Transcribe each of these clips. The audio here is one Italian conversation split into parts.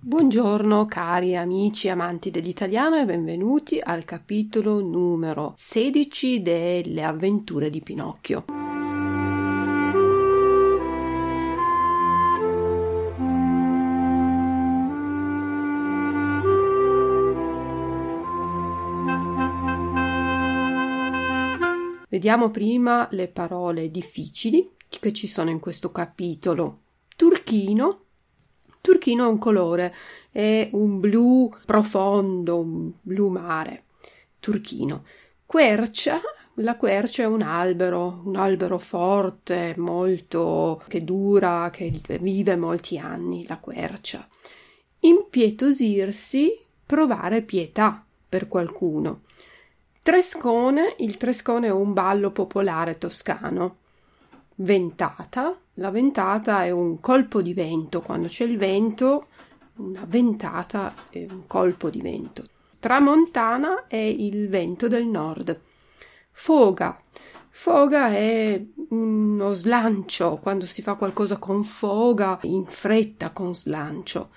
Buongiorno cari amici amanti dell'italiano e benvenuti al capitolo numero 16 delle avventure di Pinocchio. Vediamo prima le parole difficili che ci sono in questo capitolo. Turchino. Turchino è un colore, è un blu profondo, un blu mare. Turchino. Quercia. La quercia è un albero, un albero forte, molto che dura, che vive molti anni, la quercia. Impietosirsi, provare pietà per qualcuno. Trescone, il trescone è un ballo popolare toscano. Ventata, la ventata è un colpo di vento, quando c'è il vento, una ventata è un colpo di vento. Tramontana è il vento del nord. Foga, foga è uno slancio, quando si fa qualcosa con foga, in fretta, con slancio.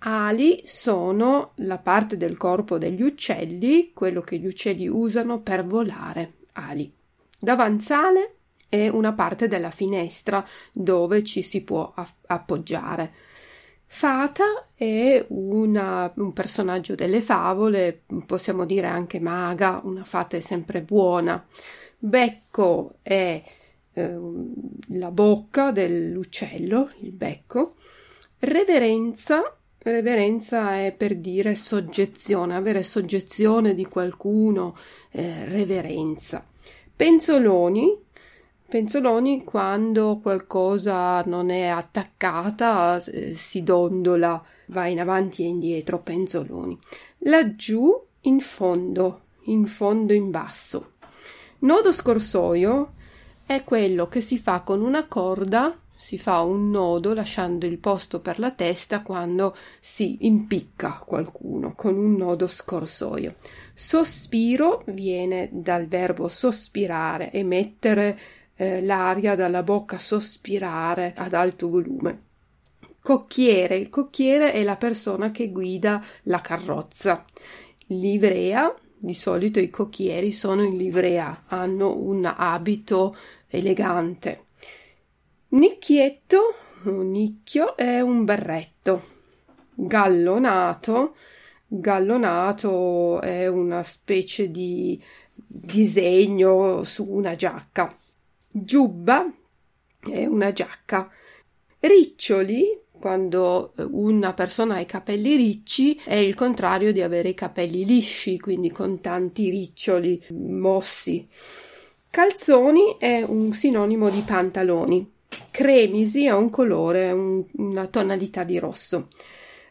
Ali sono la parte del corpo degli uccelli, quello che gli uccelli usano per volare. Ali. Davanzale è una parte della finestra dove ci si può appoggiare. Fata è una, un personaggio delle favole, possiamo dire anche maga, una fata è sempre buona. Becco è eh, la bocca dell'uccello, il becco. Reverenza Reverenza è per dire soggezione, avere soggezione di qualcuno, eh, reverenza. Penzoloni, penzoloni quando qualcosa non è attaccata, eh, si dondola, va in avanti e indietro, penzoloni. Laggiù, in fondo, in fondo in basso. Nodo scorsoio è quello che si fa con una corda si fa un nodo lasciando il posto per la testa quando si impicca qualcuno con un nodo scorsoio. Sospiro viene dal verbo sospirare, emettere eh, l'aria dalla bocca, sospirare ad alto volume. Cocchiere, il cocchiere è la persona che guida la carrozza. Livrea, di solito i cocchieri sono in livrea, hanno un abito elegante. Nicchietto o nicchio è un berretto. Gallonato, gallonato è una specie di disegno su una giacca. Giubba è una giacca. Riccioli, quando una persona ha i capelli ricci, è il contrario di avere i capelli lisci, quindi con tanti riccioli mossi. Calzoni è un sinonimo di pantaloni. Cremisi ha un colore, un, una tonalità di rosso.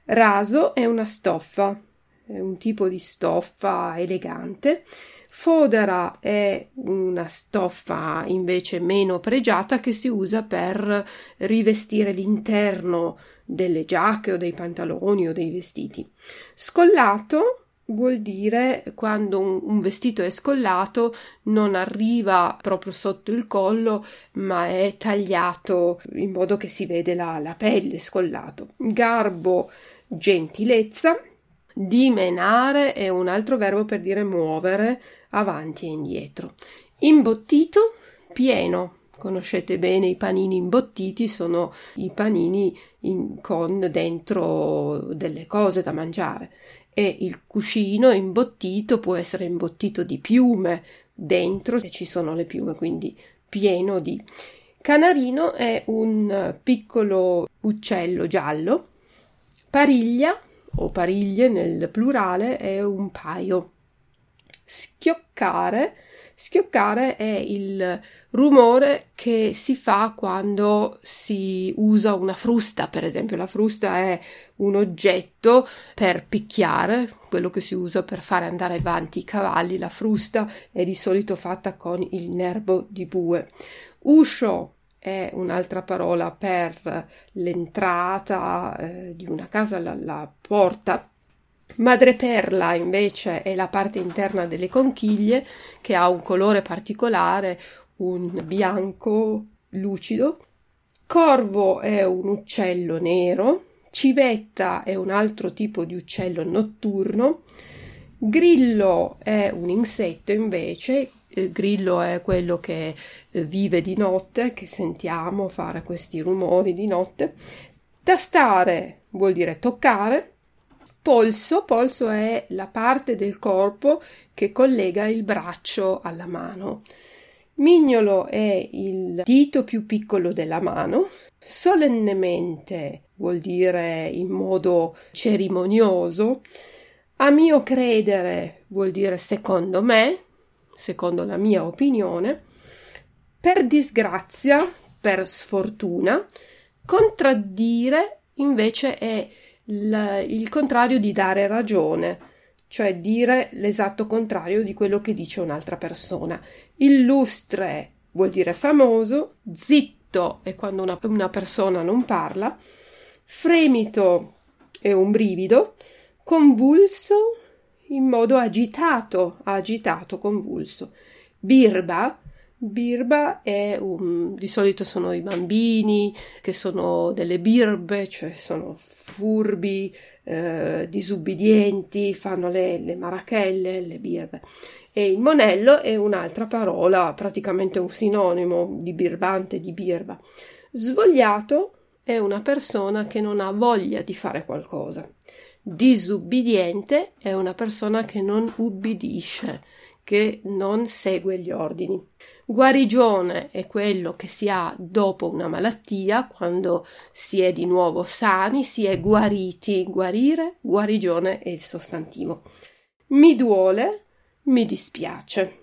Raso è una stoffa, è un tipo di stoffa elegante. Fodera è una stoffa invece meno pregiata che si usa per rivestire l'interno delle giacche o dei pantaloni o dei vestiti. Scollato vuol dire quando un, vestito è scollato non arriva proprio sotto il collo ma è tagliato in modo che si vede la, la pelle scollato garbo gentilezza dimenare è un altro verbo per dire muovere avanti e indietro imbottito pieno conoscete bene i panini imbottiti sono i panini in, con dentro delle cose da mangiare e il cuscino imbottito può essere imbottito di piume, dentro ci sono le piume, quindi pieno di. Canarino è un piccolo uccello giallo. Pariglia o pariglie nel plurale è un paio. Schioccare, schioccare è il rumore che si fa quando si usa una frusta, per esempio. La frusta è un oggetto per picchiare, quello che si usa per fare andare avanti i cavalli. La frusta è di solito fatta con il nervo di bue. Uscio è un'altra parola per l'entrata eh, di una casa, la, la porta Madreperla invece è la parte interna delle conchiglie che ha un colore particolare, un bianco lucido. corvo è un uccello nero, civetta è un altro tipo di uccello notturno, grillo è un insetto invece, il grillo è quello che eh, vive di notte, che sentiamo fare questi rumori di notte. Tastare vuol dire toccare, Polso, polso è la parte del corpo che collega il braccio alla mano. Mignolo è il dito più piccolo della mano. Solennemente vuol dire in modo cerimonioso. A mio credere vuol dire secondo me, secondo la mia opinione. Per disgrazia, per sfortuna. Contraddire invece è il, il contrario di dare ragione, cioè dire l'esatto contrario di quello che dice un'altra persona. Illustre vuol dire famoso, zitto è quando una, una persona non parla, fremito è un brivido, convulso in modo agitato, agitato, convulso. Birba Birba è un, di solito sono i bambini che sono delle birbe, cioè sono furbi, eh, disubbidienti, fanno le, le marachelle, le birbe. E il monello è un'altra parola, praticamente un sinonimo di birbante, di birba. Svogliato è una persona che non ha voglia di fare qualcosa. Disubbidiente è una persona che non ubbidisce, che non segue gli ordini. Guarigione è quello che si ha dopo una malattia, quando si è di nuovo sani, si è guariti. Guarire, guarigione è il sostantivo. Mi duole, mi dispiace.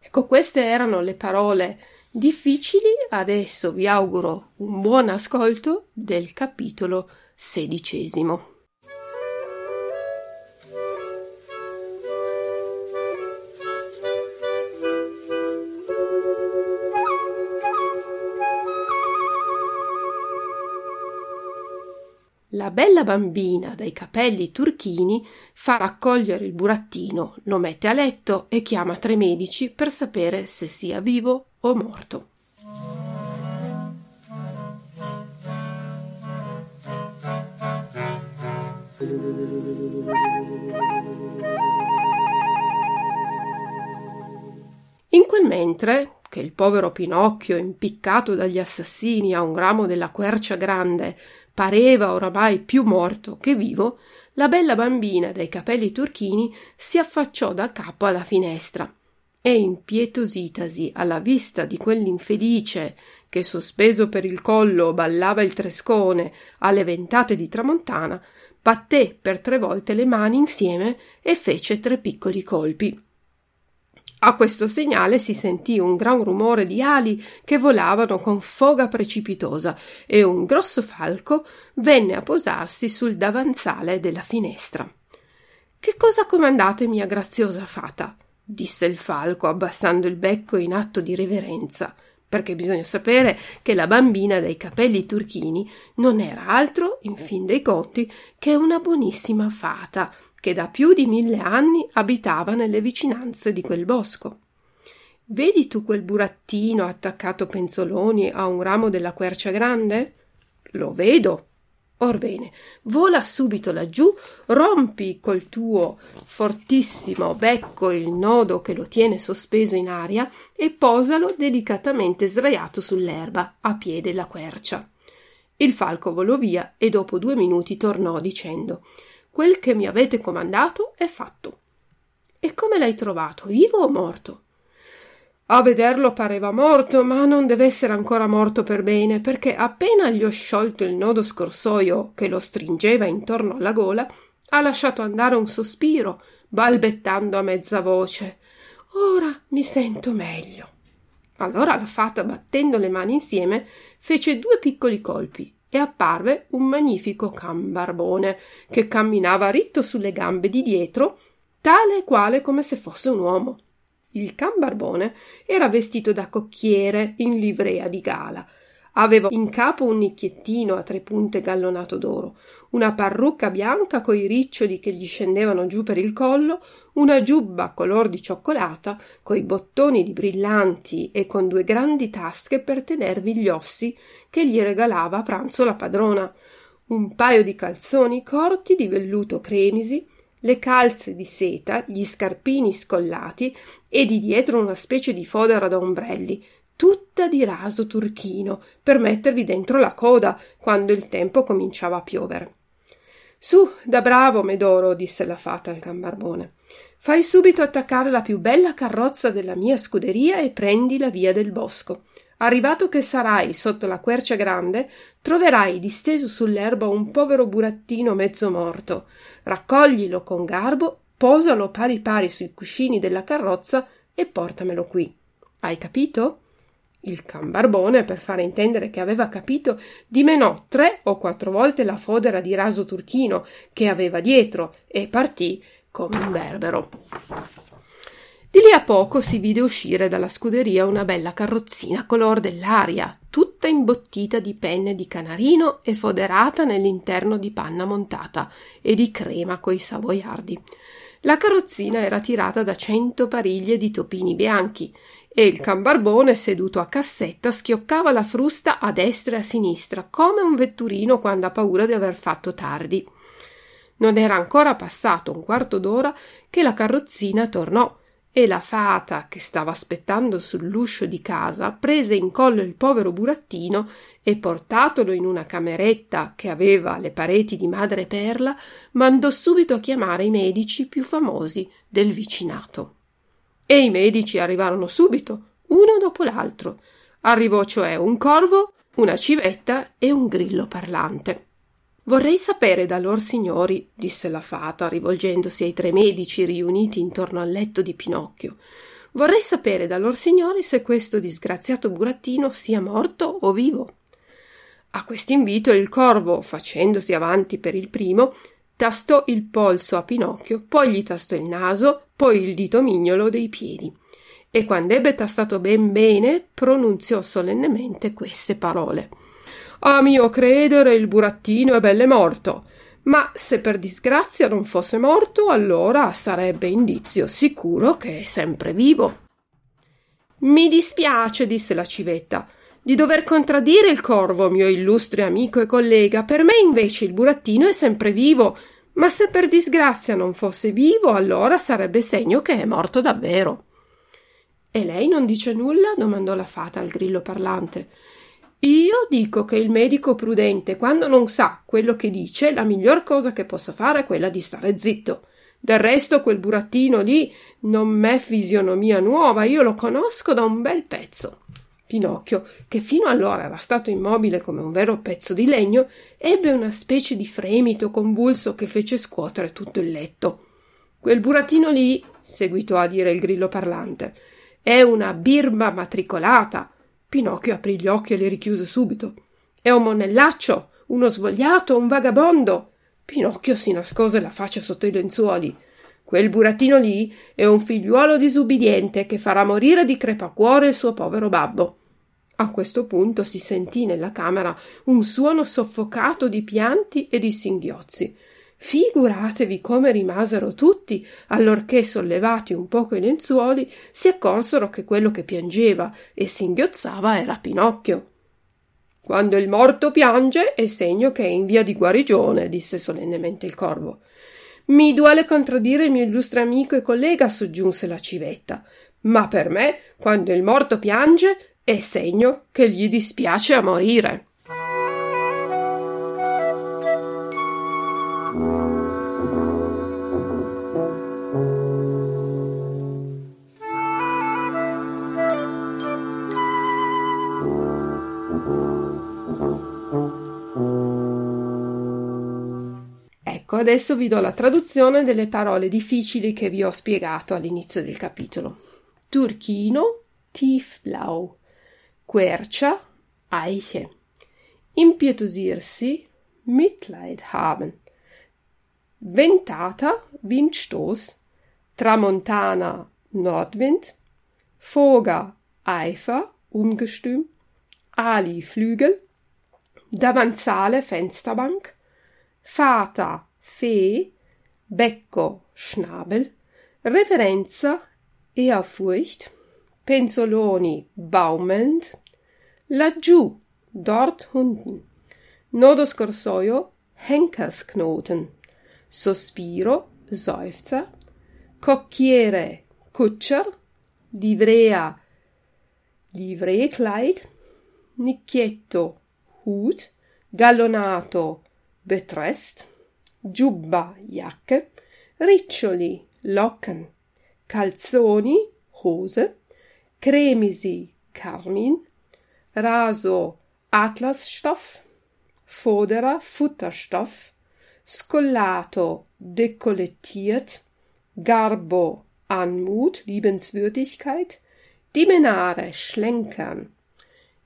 Ecco, queste erano le parole difficili. Adesso vi auguro un buon ascolto del capitolo sedicesimo. La bella bambina dai capelli turchini fa raccogliere il burattino, lo mette a letto e chiama tre medici per sapere se sia vivo o morto. In quel mentre, che il povero Pinocchio, impiccato dagli assassini a un ramo della quercia grande, pareva oramai più morto che vivo, la bella bambina dai capelli turchini si affacciò da capo alla finestra e impietositasi alla vista di quell'infelice che sospeso per il collo ballava il trescone alle ventate di tramontana, batté per tre volte le mani insieme e fece tre piccoli colpi. A questo segnale si sentì un gran rumore di ali che volavano con foga precipitosa e un grosso falco venne a posarsi sul davanzale della finestra. Che cosa comandate, mia graziosa fata? disse il falco abbassando il becco in atto di reverenza, perché bisogna sapere che la bambina dai capelli turchini non era altro, in fin dei conti, che una buonissima fata che da più di mille anni abitava nelle vicinanze di quel bosco. Vedi tu quel burattino attaccato penzoloni a un ramo della quercia grande? Lo vedo. Orbene, vola subito laggiù, rompi col tuo fortissimo becco il nodo che lo tiene sospeso in aria e posalo delicatamente sdraiato sull'erba a piede la quercia. Il falco volò via e dopo due minuti tornò dicendo Quel che mi avete comandato è fatto. E come l'hai trovato, vivo o morto? A vederlo pareva morto, ma non deve essere ancora morto per bene, perché appena gli ho sciolto il nodo scorsoio che lo stringeva intorno alla gola, ha lasciato andare un sospiro, balbettando a mezza voce. Ora mi sento meglio. Allora la fata, battendo le mani insieme, fece due piccoli colpi e apparve un magnifico can barbone che camminava ritto sulle gambe di dietro, tale e quale come se fosse un uomo. Il can barbone era vestito da cocchiere in livrea di gala. Aveva in capo un nicchiettino a tre punte gallonato d'oro, una parrucca bianca coi riccioli che gli scendevano giù per il collo, una giubba color di cioccolata, coi bottoni di brillanti e con due grandi tasche per tenervi gli ossi che gli regalava a pranzo la padrona, un paio di calzoni corti di velluto cremisi, le calze di seta, gli scarpini scollati e di dietro una specie di fodera da ombrelli, tutta di raso turchino, per mettervi dentro la coda quando il tempo cominciava a piovere. Su, da bravo, Medoro, disse la fata al gambarbone. Fai subito attaccare la più bella carrozza della mia scuderia e prendi la via del bosco. Arrivato che sarai sotto la quercia grande, troverai disteso sull'erba un povero burattino mezzo morto. Raccoglilo con garbo, posalo pari pari sui cuscini della carrozza e portamelo qui. Hai capito? Il can Barbone, per fare intendere che aveva capito, dimenò tre o quattro volte la fodera di raso turchino che aveva dietro e partì come un berbero. Di lì a poco si vide uscire dalla scuderia una bella carrozzina color dell'aria, tutta imbottita di penne di canarino e foderata nell'interno di panna montata e di crema coi savoiardi. La carrozzina era tirata da cento pariglie di topini bianchi e il cambarbone seduto a cassetta schioccava la frusta a destra e a sinistra come un vetturino quando ha paura di aver fatto tardi. Non era ancora passato un quarto d'ora che la carrozzina tornò e la fata, che stava aspettando sull'uscio di casa, prese in collo il povero burattino e portatolo in una cameretta che aveva le pareti di madreperla, mandò subito a chiamare i medici più famosi del vicinato. E i medici arrivarono subito, uno dopo l'altro. Arrivò cioè un corvo, una civetta e un grillo parlante. Vorrei sapere da lor signori, disse la fata, rivolgendosi ai tre medici riuniti intorno al letto di Pinocchio. Vorrei sapere da lor signori se questo disgraziato burattino sia morto o vivo. A quest'invito il corvo, facendosi avanti per il primo, tastò il polso a Pinocchio, poi gli tastò il naso, poi il dito mignolo dei piedi. E quando ebbe tastato ben bene, pronunziò solennemente queste parole. A mio credere il burattino è belle morto, ma se per disgrazia non fosse morto, allora sarebbe indizio sicuro che è sempre vivo. Mi dispiace, disse la civetta, di dover contraddire il corvo, mio illustre amico e collega. Per me invece il burattino è sempre vivo, ma se per disgrazia non fosse vivo, allora sarebbe segno che è morto davvero. E lei non dice nulla? domandò la fata al grillo parlante. Io dico che il medico prudente, quando non sa quello che dice, la miglior cosa che possa fare è quella di stare zitto. Del resto quel burattino lì non m'è fisionomia nuova, io lo conosco da un bel pezzo. Pinocchio, che fino allora era stato immobile come un vero pezzo di legno, ebbe una specie di fremito convulso che fece scuotere tutto il letto. Quel burattino lì, seguitò a dire il grillo parlante, è una birba matricolata, Pinocchio aprì gli occhi e li richiuse subito. È un monellaccio, uno svogliato, un vagabondo. Pinocchio si nascose la faccia sotto i lenzuoli. Quel burattino lì è un figliuolo disubbidiente che farà morire di crepacuore il suo povero babbo. A questo punto si sentì nella camera un suono soffocato di pianti e di singhiozzi. Figuratevi come rimasero tutti, allorché sollevati un poco i lenzuoli, si accorsero che quello che piangeva e singhiozzava era Pinocchio. Quando il morto piange è segno che è in via di guarigione, disse solennemente il corvo. Mi duole contraddire il mio illustre amico e collega, soggiunse la civetta, ma per me, quando il morto piange, è segno che gli dispiace a morire. Ecco, adesso vi do la traduzione delle parole difficili che vi ho spiegato all'inizio del capitolo. Turchino, tiefblau, quercia, Eiche. Impietosirsi, Mitleid haben. Ventata, Windstoß, Tramontana, Nordwind, Foga, Eifer, Ungestüm, ali, Flügel, davanzale, Fensterbank, fata, Fee, Becco, Schnabel, Reverenza, Ehrfurcht, Penzoloni, baumelnd, laggiù, dort unten, nodo scorsoio, Henkersknoten, sospiro, Seufzer, Cocchiere, Kutscher, Livrea, Livreekleid, Nicchietto, Hut, Gallonato, Betrest, Giubba, Jacke, Riccioli, Locken, Calzoni, Hose, Cremisi, Carmin, Raso, Atlasstoff, Foderer, Futterstoff, Scollato, dekollettiert, Garbo, Anmut, Liebenswürdigkeit, Dimenare, Schlenkern,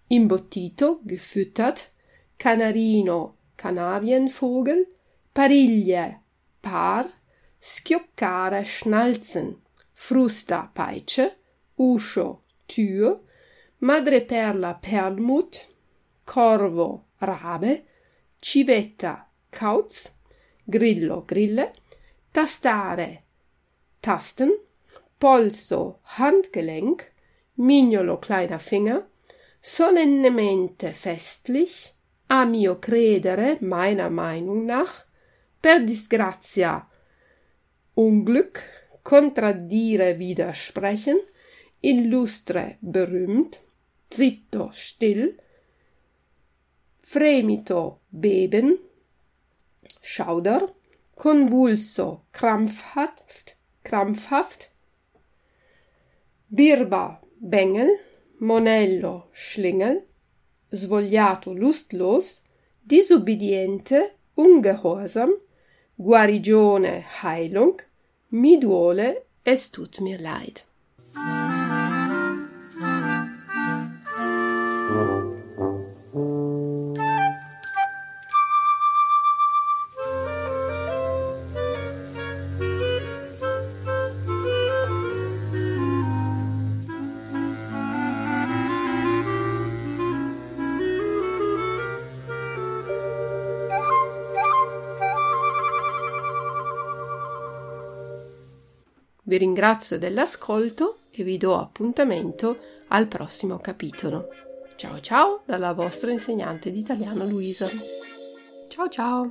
Imbottito, gefüttert, Canarino, Kanarienvogel, Pariglie, Paar, Schioccare, Schnalzen, Frusta, Peitsche, Uscio, Tür, Madreperla, Perlmut, Corvo, Rabe, Civetta, Kauz, Grillo, Grille, Tastare, Tasten, Polso, Handgelenk, Mignolo, kleiner Finger, solennemente festlich, a mio credere, meiner Meinung nach, per disgrazia, Unglück, contraddire, widersprechen, illustre, berühmt, zitto, still, fremito, beben, Schauder, convulso, krampfhaft, krampfhaft, birba, Bengel, Monello, Schlingel, svogliato, lustlos, disubbidiente, ungehorsam, guarigione, Heilung, mi duole, es tut mir leid. Vi ringrazio dell'ascolto e vi do appuntamento al prossimo capitolo. Ciao ciao dalla vostra insegnante di italiano Luisa. Ciao ciao!